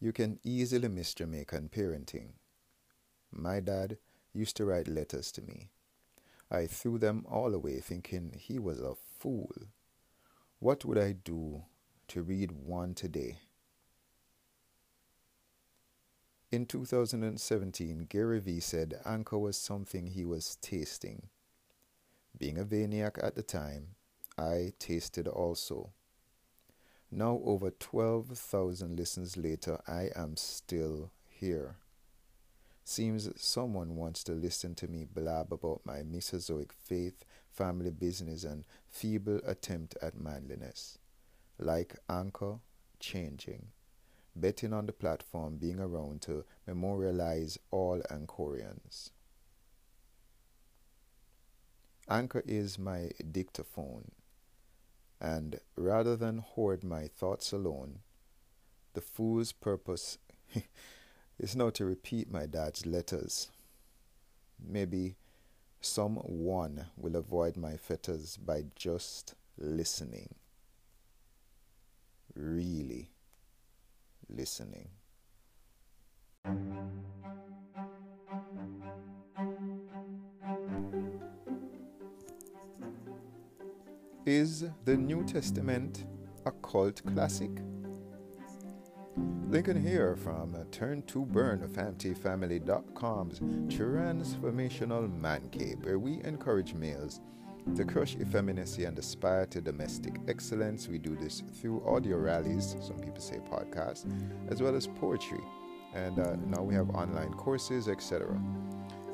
You can easily miss Jamaican parenting. My dad used to write letters to me. I threw them all away thinking he was a fool. What would I do to read one today? In 2017, Gary Vee said Anchor was something he was tasting. Being a Vayniac at the time, I tasted also. Now, over 12,000 listens later, I am still here. Seems someone wants to listen to me blab about my Mesozoic faith, family business, and feeble attempt at manliness. Like Anchor, changing. Betting on the platform being around to memorialize all Anchorians. Anchor is my dictaphone and rather than hoard my thoughts alone, the fool's purpose is now to repeat my dad's letters. Maybe someone will avoid my fetters by just listening. Really listening. Is the New Testament a cult classic? Lincoln here from Turn to Burn of FamTFamily.com's Transformational Man Cave, where we encourage males to crush effeminacy and aspire to domestic excellence. We do this through audio rallies, some people say podcasts, as well as poetry. And uh, now we have online courses, etc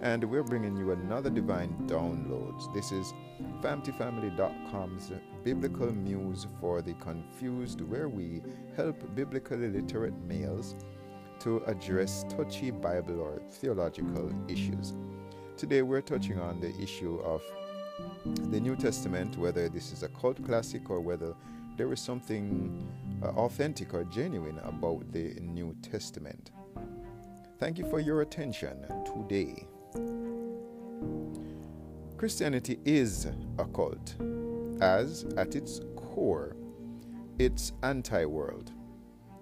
and we're bringing you another divine downloads. This is FamTFamily.com's Biblical Muse for the Confused, where we help biblically literate males to address touchy Bible or theological issues. Today we're touching on the issue of the New Testament, whether this is a cult classic or whether there is something uh, authentic or genuine about the New Testament. Thank you for your attention today. Christianity is a cult, as at its core, it's anti world.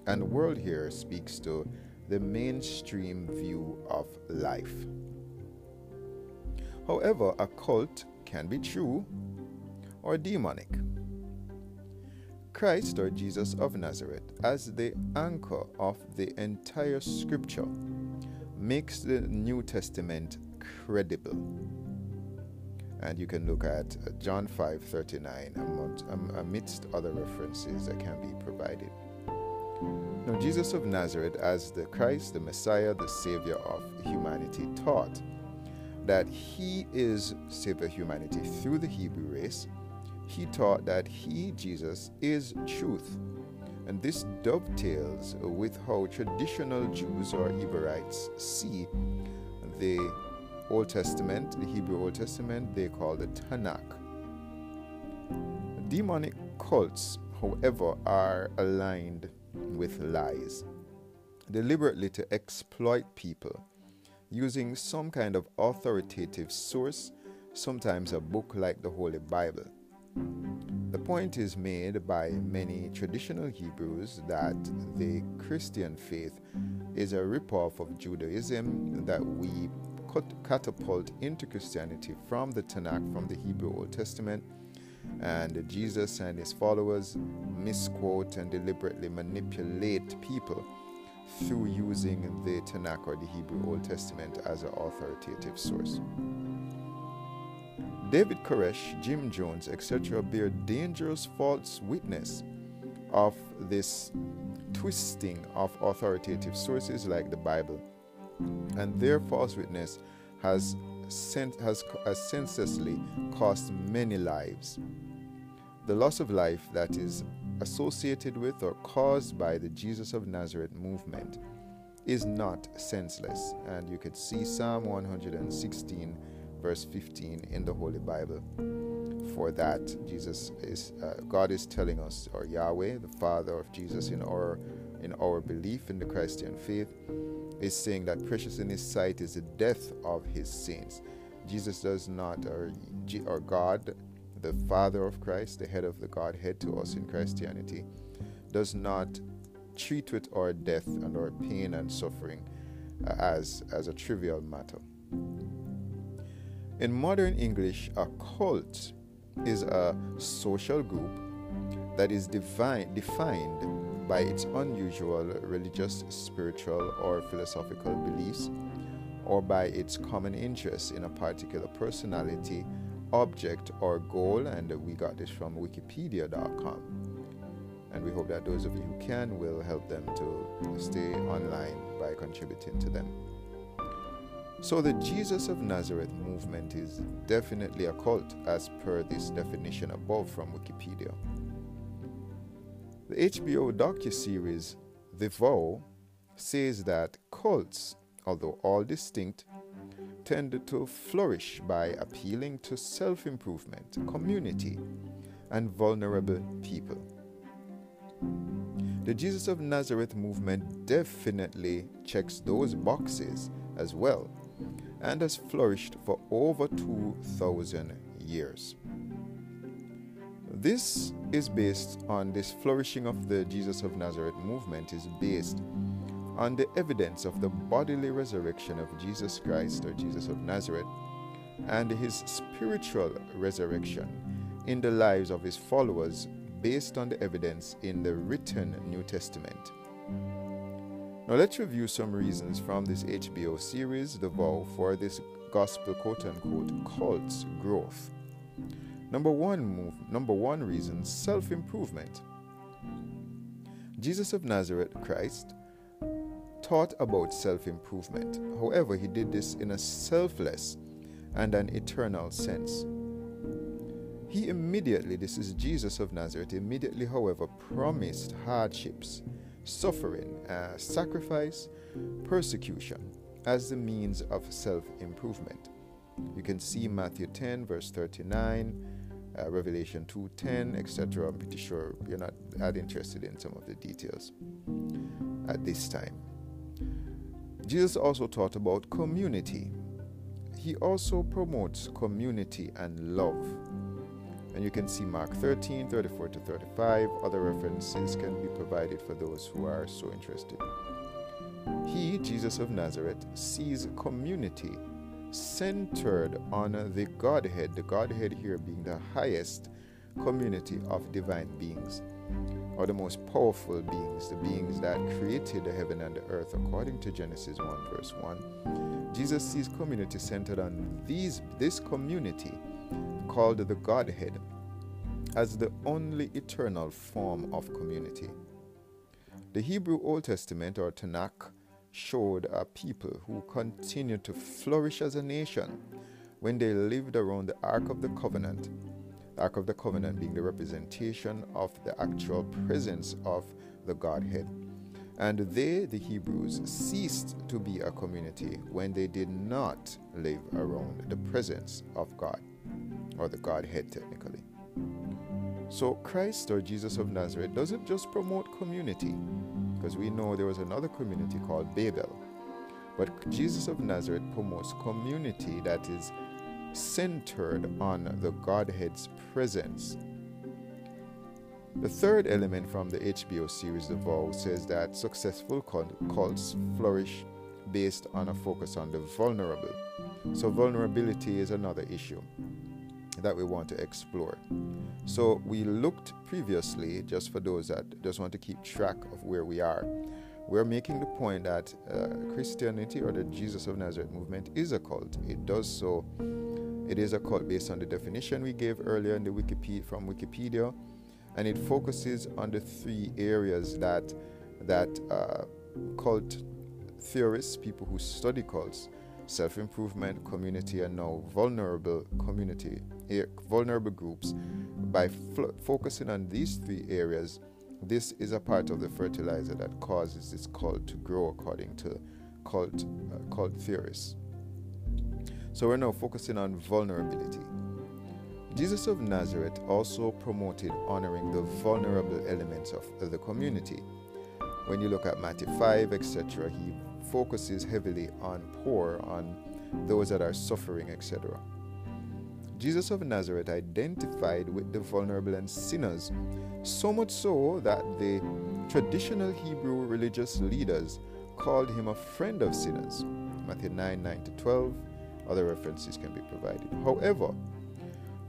And world here speaks to the mainstream view of life. However, a cult can be true or demonic. Christ or Jesus of Nazareth, as the anchor of the entire scripture, makes the New Testament credible. And you can look at uh, John 5 39 um, amidst other references that can be provided. Now, Jesus of Nazareth, as the Christ, the Messiah, the Savior of humanity, taught that he is Savior humanity through the Hebrew race. He taught that he, Jesus, is truth. And this dovetails with how traditional Jews or Hebraites see the Old Testament, the Hebrew Old Testament, they call the Tanakh. Demonic cults, however, are aligned with lies, deliberately to exploit people using some kind of authoritative source, sometimes a book like the Holy Bible. The point is made by many traditional Hebrews that the Christian faith is a ripoff of Judaism that we catapult into Christianity from the Tanakh, from the Hebrew Old Testament. And Jesus and his followers misquote and deliberately manipulate people through using the Tanakh or the Hebrew Old Testament as an authoritative source. David Koresh, Jim Jones, etc., bear dangerous false witness of this twisting of authoritative sources like the Bible and their false witness has, sent, has, has senselessly cost many lives. The loss of life that is associated with or caused by the Jesus of Nazareth movement is not senseless, and you could see Psalm 116, verse 15 in the Holy Bible. For that, Jesus is uh, God is telling us, or Yahweh, the Father of Jesus, in our in our belief in the Christian faith, is saying that precious in his sight is the death of his saints. Jesus does not, or, or God, the Father of Christ, the head of the Godhead to us in Christianity, does not treat with our death and our pain and suffering uh, as, as a trivial matter. In modern English, a cult is a social group that is divine, defined by its unusual religious, spiritual, or philosophical beliefs, or by its common interest in a particular personality, object, or goal. And we got this from wikipedia.com. And we hope that those of you who can will help them to stay online by contributing to them. So, the Jesus of Nazareth movement is definitely a cult, as per this definition above from Wikipedia. The HBO docu-series The Vow says that cults, although all distinct, tend to flourish by appealing to self improvement, community, and vulnerable people. The Jesus of Nazareth movement definitely checks those boxes as well and has flourished for over 2,000 years. This is based on this flourishing of the Jesus of Nazareth movement is based on the evidence of the bodily resurrection of Jesus Christ or Jesus of Nazareth and his spiritual resurrection in the lives of his followers based on the evidence in the written New Testament. Now let's review some reasons from this HBO series, The Vow, for this gospel quote unquote cult's growth. Number one number one reason, self-improvement. Jesus of Nazareth, Christ, taught about self-improvement. However, he did this in a selfless and an eternal sense. He immediately, this is Jesus of Nazareth, immediately, however, promised hardships, suffering, uh, sacrifice, persecution as the means of self improvement. You can see Matthew 10, verse 39, uh, Revelation 2:10, etc. I'm pretty sure you're not that interested in some of the details at this time. Jesus also taught about community. He also promotes community and love. And you can see Mark 13, 34 to 35. Other references can be provided for those who are so interested. He, Jesus of Nazareth, sees community centered on the Godhead, the Godhead here being the highest community of divine beings, or the most powerful beings, the beings that created the heaven and the earth, according to Genesis 1, verse 1. Jesus sees community centered on these, this community called the Godhead as the only eternal form of community. The Hebrew Old Testament, or Tanakh, showed a people who continued to flourish as a nation when they lived around the Ark of the Covenant. The Ark of the Covenant being the representation of the actual presence of the Godhead. And they, the Hebrews, ceased to be a community when they did not live around the presence of God, or the Godhead technically. So, Christ or Jesus of Nazareth doesn't just promote community, because we know there was another community called Babel. But Jesus of Nazareth promotes community that is centered on the Godhead's presence. The third element from the HBO series The Vow says that successful cults flourish based on a focus on the vulnerable. So, vulnerability is another issue that we want to explore. So we looked previously, just for those that just want to keep track of where we are. We're making the point that uh, Christianity or the Jesus of Nazareth movement is a cult. It does so. It is a cult based on the definition we gave earlier in the Wikipedia from Wikipedia, and it focuses on the three areas that that uh, cult theorists, people who study cults, self improvement, community, and now vulnerable community, vulnerable groups. By fl- focusing on these three areas, this is a part of the fertilizer that causes this cult to grow, according to cult, uh, cult theorists. So we're now focusing on vulnerability. Jesus of Nazareth also promoted honoring the vulnerable elements of the community. When you look at Matthew 5, etc., he focuses heavily on poor, on those that are suffering, etc. Jesus of Nazareth identified with the vulnerable and sinners, so much so that the Traditional Hebrew religious leaders called him a friend of sinners. Matthew 9 9 to 12. Other references can be provided. However,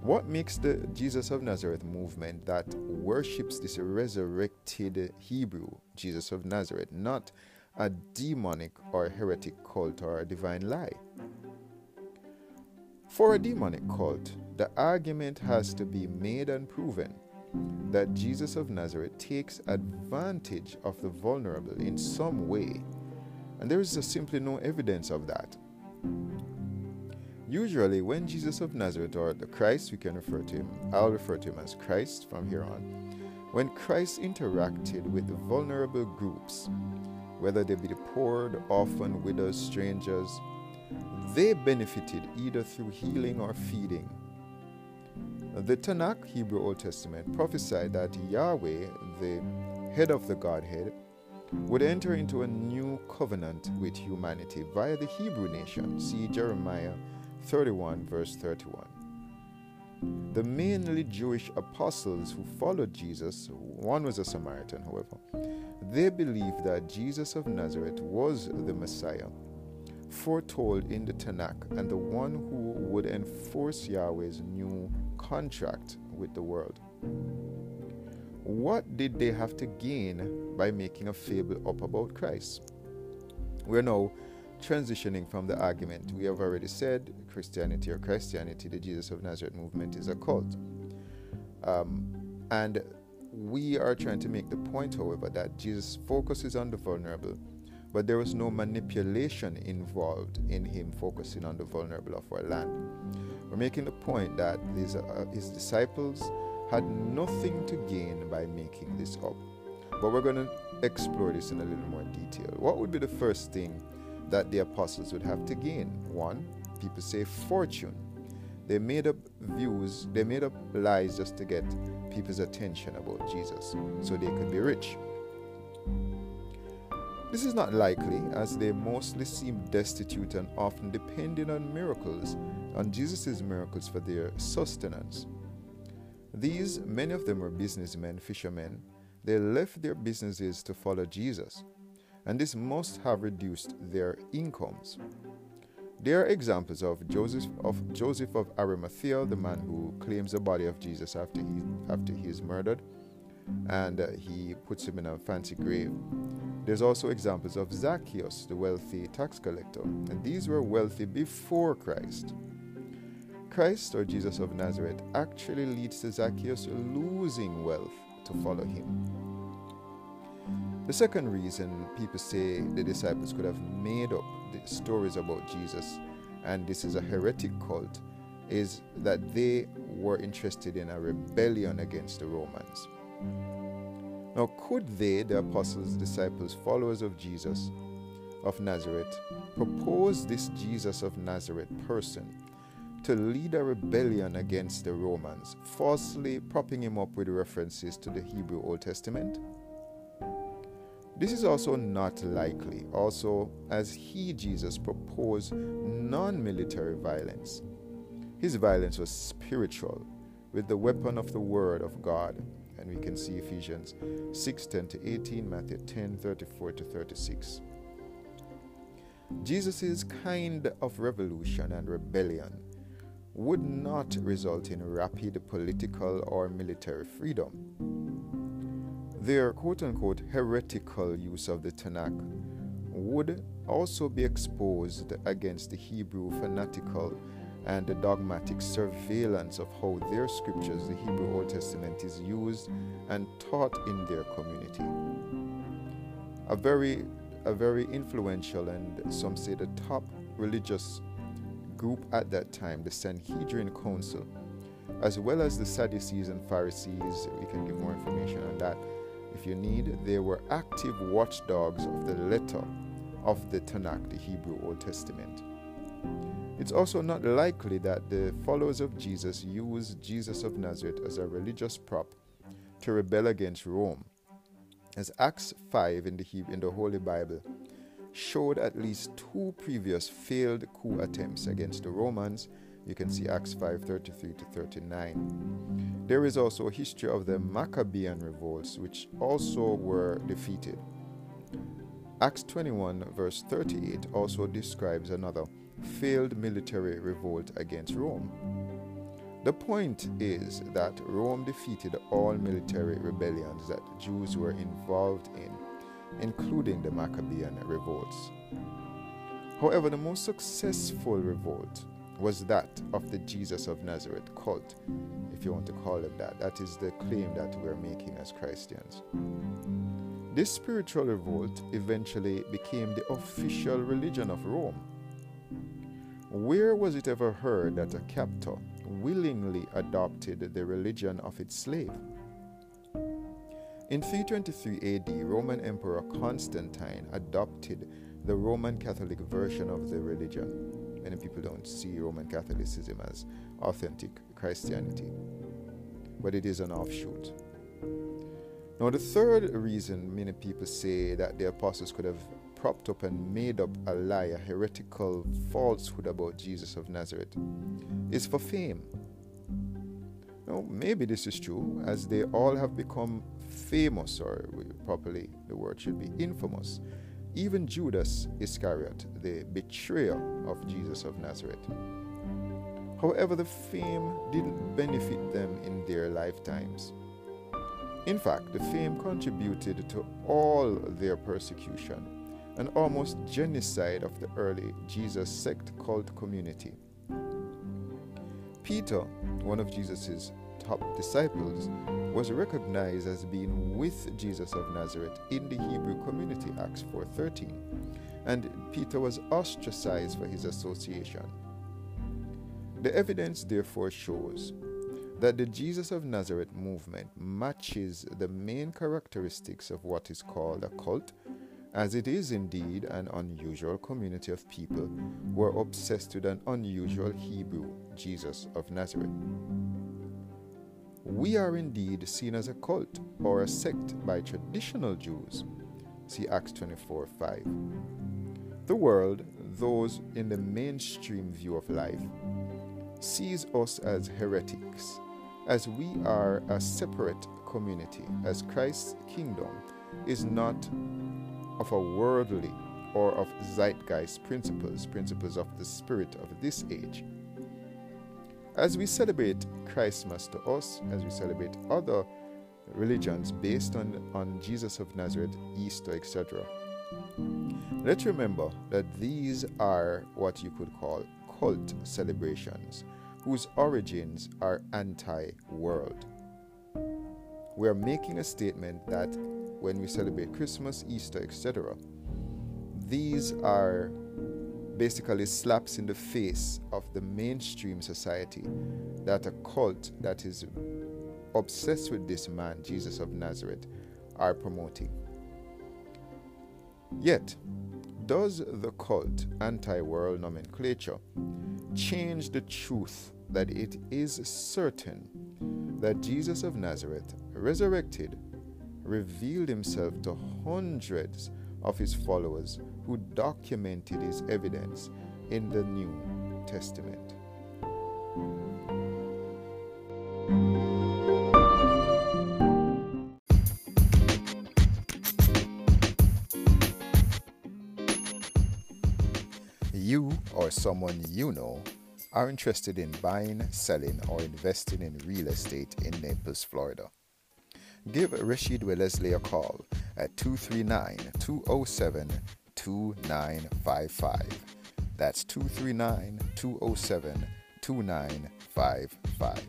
what makes the Jesus of Nazareth movement that worships this resurrected Hebrew, Jesus of Nazareth, not a demonic or heretic cult or a divine lie? For a demonic cult, the argument has to be made and proven that Jesus of Nazareth takes advantage of the vulnerable in some way, and there is simply no evidence of that. Usually, when Jesus of Nazareth or the Christ, we can refer to him, I'll refer to him as Christ from here on. When Christ interacted with vulnerable groups, whether they be the poor, the orphan, widows, strangers, they benefited either through healing or feeding. The Tanakh, Hebrew Old Testament, prophesied that Yahweh, the head of the Godhead, would enter into a new covenant with humanity via the Hebrew nation. See Jeremiah 31, verse 31. The mainly Jewish apostles who followed Jesus, one was a Samaritan, however, they believed that Jesus of Nazareth was the Messiah, foretold in the Tanakh, and the one who would enforce Yahweh's new contract with the world. What did they have to gain by making a fable up about Christ? We're now transitioning from the argument we have already said Christianity or Christianity, the Jesus of Nazareth movement, is a cult. Um, and we are trying to make the point, however, that Jesus focuses on the vulnerable, but there was no manipulation involved in him focusing on the vulnerable of our land. We're making the point that these, uh, his disciples had nothing to gain by making this up. But we're going to explore this in a little more detail. What would be the first thing that the apostles would have to gain. One, people say fortune. They made up views, they made up lies just to get people's attention about Jesus so they could be rich. This is not likely, as they mostly seem destitute and often depending on miracles, on Jesus' miracles for their sustenance. These, many of them were businessmen, fishermen. They left their businesses to follow Jesus and this must have reduced their incomes. There are examples of Joseph of Joseph of Arimathea, the man who claims the body of Jesus after he after he is murdered, and uh, he puts him in a fancy grave. There's also examples of Zacchaeus, the wealthy tax collector, and these were wealthy before Christ. Christ or Jesus of Nazareth actually leads to Zacchaeus losing wealth to follow him. The second reason people say the disciples could have made up the stories about Jesus and this is a heretic cult is that they were interested in a rebellion against the Romans. Now, could they, the apostles, disciples, followers of Jesus of Nazareth, propose this Jesus of Nazareth person to lead a rebellion against the Romans, falsely propping him up with references to the Hebrew Old Testament? This is also not likely, also, as he, Jesus, proposed non military violence. His violence was spiritual, with the weapon of the Word of God. And we can see Ephesians 6 10 to 18, Matthew 10 34 to 36. Jesus' kind of revolution and rebellion would not result in rapid political or military freedom their quote unquote heretical use of the Tanakh would also be exposed against the Hebrew fanatical and the dogmatic surveillance of how their scriptures, the Hebrew Old Testament, is used and taught in their community. A very, a very influential and some say the top religious group at that time, the Sanhedrin Council, as well as the Sadducees and Pharisees, we can give more information on that, if you need, they were active watchdogs of the letter of the Tanakh, the Hebrew Old Testament. It's also not likely that the followers of Jesus used Jesus of Nazareth as a religious prop to rebel against Rome. As Acts 5 in the, in the Holy Bible showed at least two previous failed coup attempts against the Romans You can see Acts 5 33 to 39. There is also a history of the Maccabean revolts, which also were defeated. Acts 21, verse 38, also describes another failed military revolt against Rome. The point is that Rome defeated all military rebellions that Jews were involved in, including the Maccabean revolts. However, the most successful revolt was that of the Jesus of Nazareth cult, if you want to call it that. That is the claim that we're making as Christians. This spiritual revolt eventually became the official religion of Rome. Where was it ever heard that a captor willingly adopted the religion of its slave? In 323 AD, Roman Emperor Constantine adopted the Roman Catholic version of the religion. Many people don't see Roman Catholicism as authentic Christianity, but it is an offshoot. Now, the third reason many people say that the apostles could have propped up and made up a lie, a heretical falsehood about Jesus of Nazareth, is for fame. Now, maybe this is true, as they all have become famous, or properly the word should be infamous. Even Judas Iscariot, the betrayer of Jesus of Nazareth. However, the fame didn't benefit them in their lifetimes. In fact, the fame contributed to all their persecution and almost genocide of the early Jesus sect cult community. Peter, one of Jesus' top disciples, was recognized as being with Jesus of Nazareth in the Hebrew community, Acts 4:13, and Peter was ostracized for his association. The evidence therefore shows that the Jesus of Nazareth movement matches the main characteristics of what is called a cult, as it is indeed an unusual community of people who are obsessed with an unusual Hebrew Jesus of Nazareth. We are indeed seen as a cult or a sect by traditional Jews. See Acts 24 5. The world, those in the mainstream view of life, sees us as heretics as we are a separate community, as Christ's kingdom is not of a worldly or of zeitgeist principles, principles of the spirit of this age. As we celebrate Christmas to us, as we celebrate other religions based on, on Jesus of Nazareth, Easter, etc., let's remember that these are what you could call cult celebrations whose origins are anti world. We are making a statement that when we celebrate Christmas, Easter, etc., these are basically slaps in the face of the mainstream society that a cult that is obsessed with this man, Jesus of Nazareth, are promoting. Yet, does the cult anti world nomenclature change the truth that it is certain that Jesus of Nazareth, resurrected, revealed himself to hundreds of his followers who documented his evidence in the New Testament. You or someone you know are interested in buying, selling, or investing in real estate in Naples, Florida. Give Rashid Wellesley a call at 239 207 2955. That's 239 207 2955.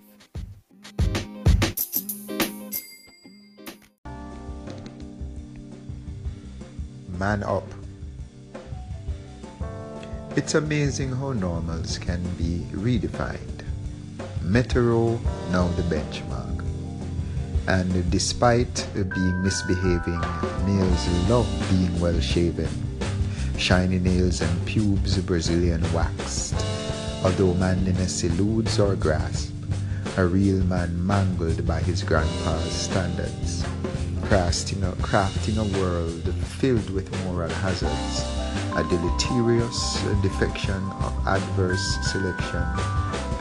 Man up it's amazing how normals can be redefined. Metro now the benchmark. And despite being misbehaving, males love being well shaven. Shiny nails and pubes Brazilian waxed. Although manliness eludes our grasp, a real man mangled by his grandpa's standards. Crafting a, crafting a world filled with moral hazards a deleterious defection of adverse selection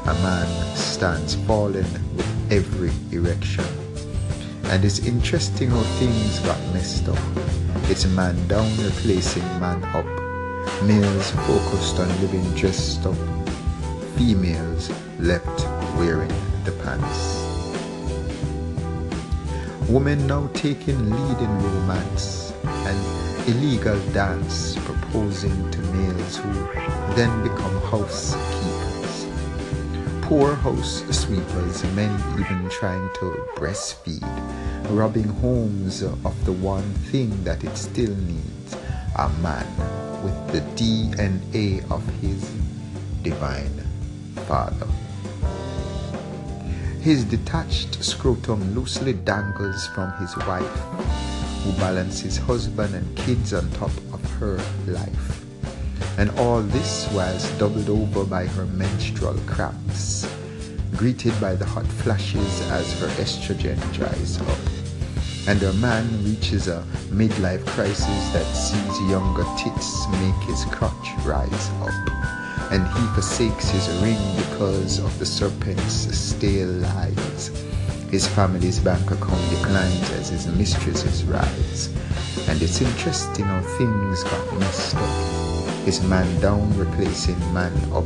a man stands fallen with every erection. And it's interesting how things got messed up. It's man down replacing man up. Males focused on living dressed up. Females left wearing the pants. Women now taking lead in romance and illegal dance proposing to males who then become housekeepers. Poor house sweepers, men even trying to breastfeed, robbing homes of the one thing that it still needs a man with the DNA of his divine father. His detached scrotum loosely dangles from his wife, who balances husband and kids on top of her life. And all this whilst doubled over by her menstrual cramps, greeted by the hot flashes as her estrogen dries up. And a man reaches a midlife crisis that sees younger tits make his crotch rise up and he forsakes his ring because of the serpent's stale lies. His family's bank account declines as his mistresses rise. And it's interesting how things got messed up. His man down replacing man up.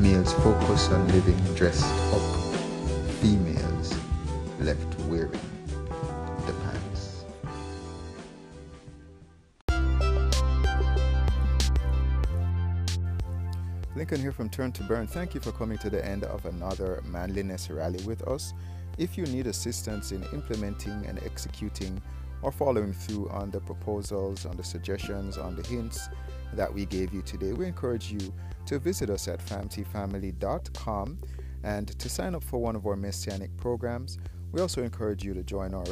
Males focus on living dressed up. Lincoln here from Turn to Burn. Thank you for coming to the end of another manliness rally with us. If you need assistance in implementing and executing or following through on the proposals, on the suggestions, on the hints that we gave you today, we encourage you to visit us at famtfamily.com and to sign up for one of our messianic programs. We also encourage you to join our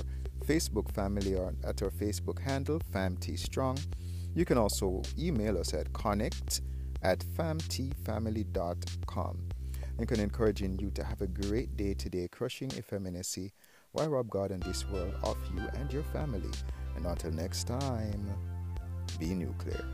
Facebook family at our Facebook handle, FamTStrong. You can also email us at connect at famtfamily.com. Lincoln encouraging you to have a great day today, crushing effeminacy while rob God and this world of you and your family. And until next time, be nuclear.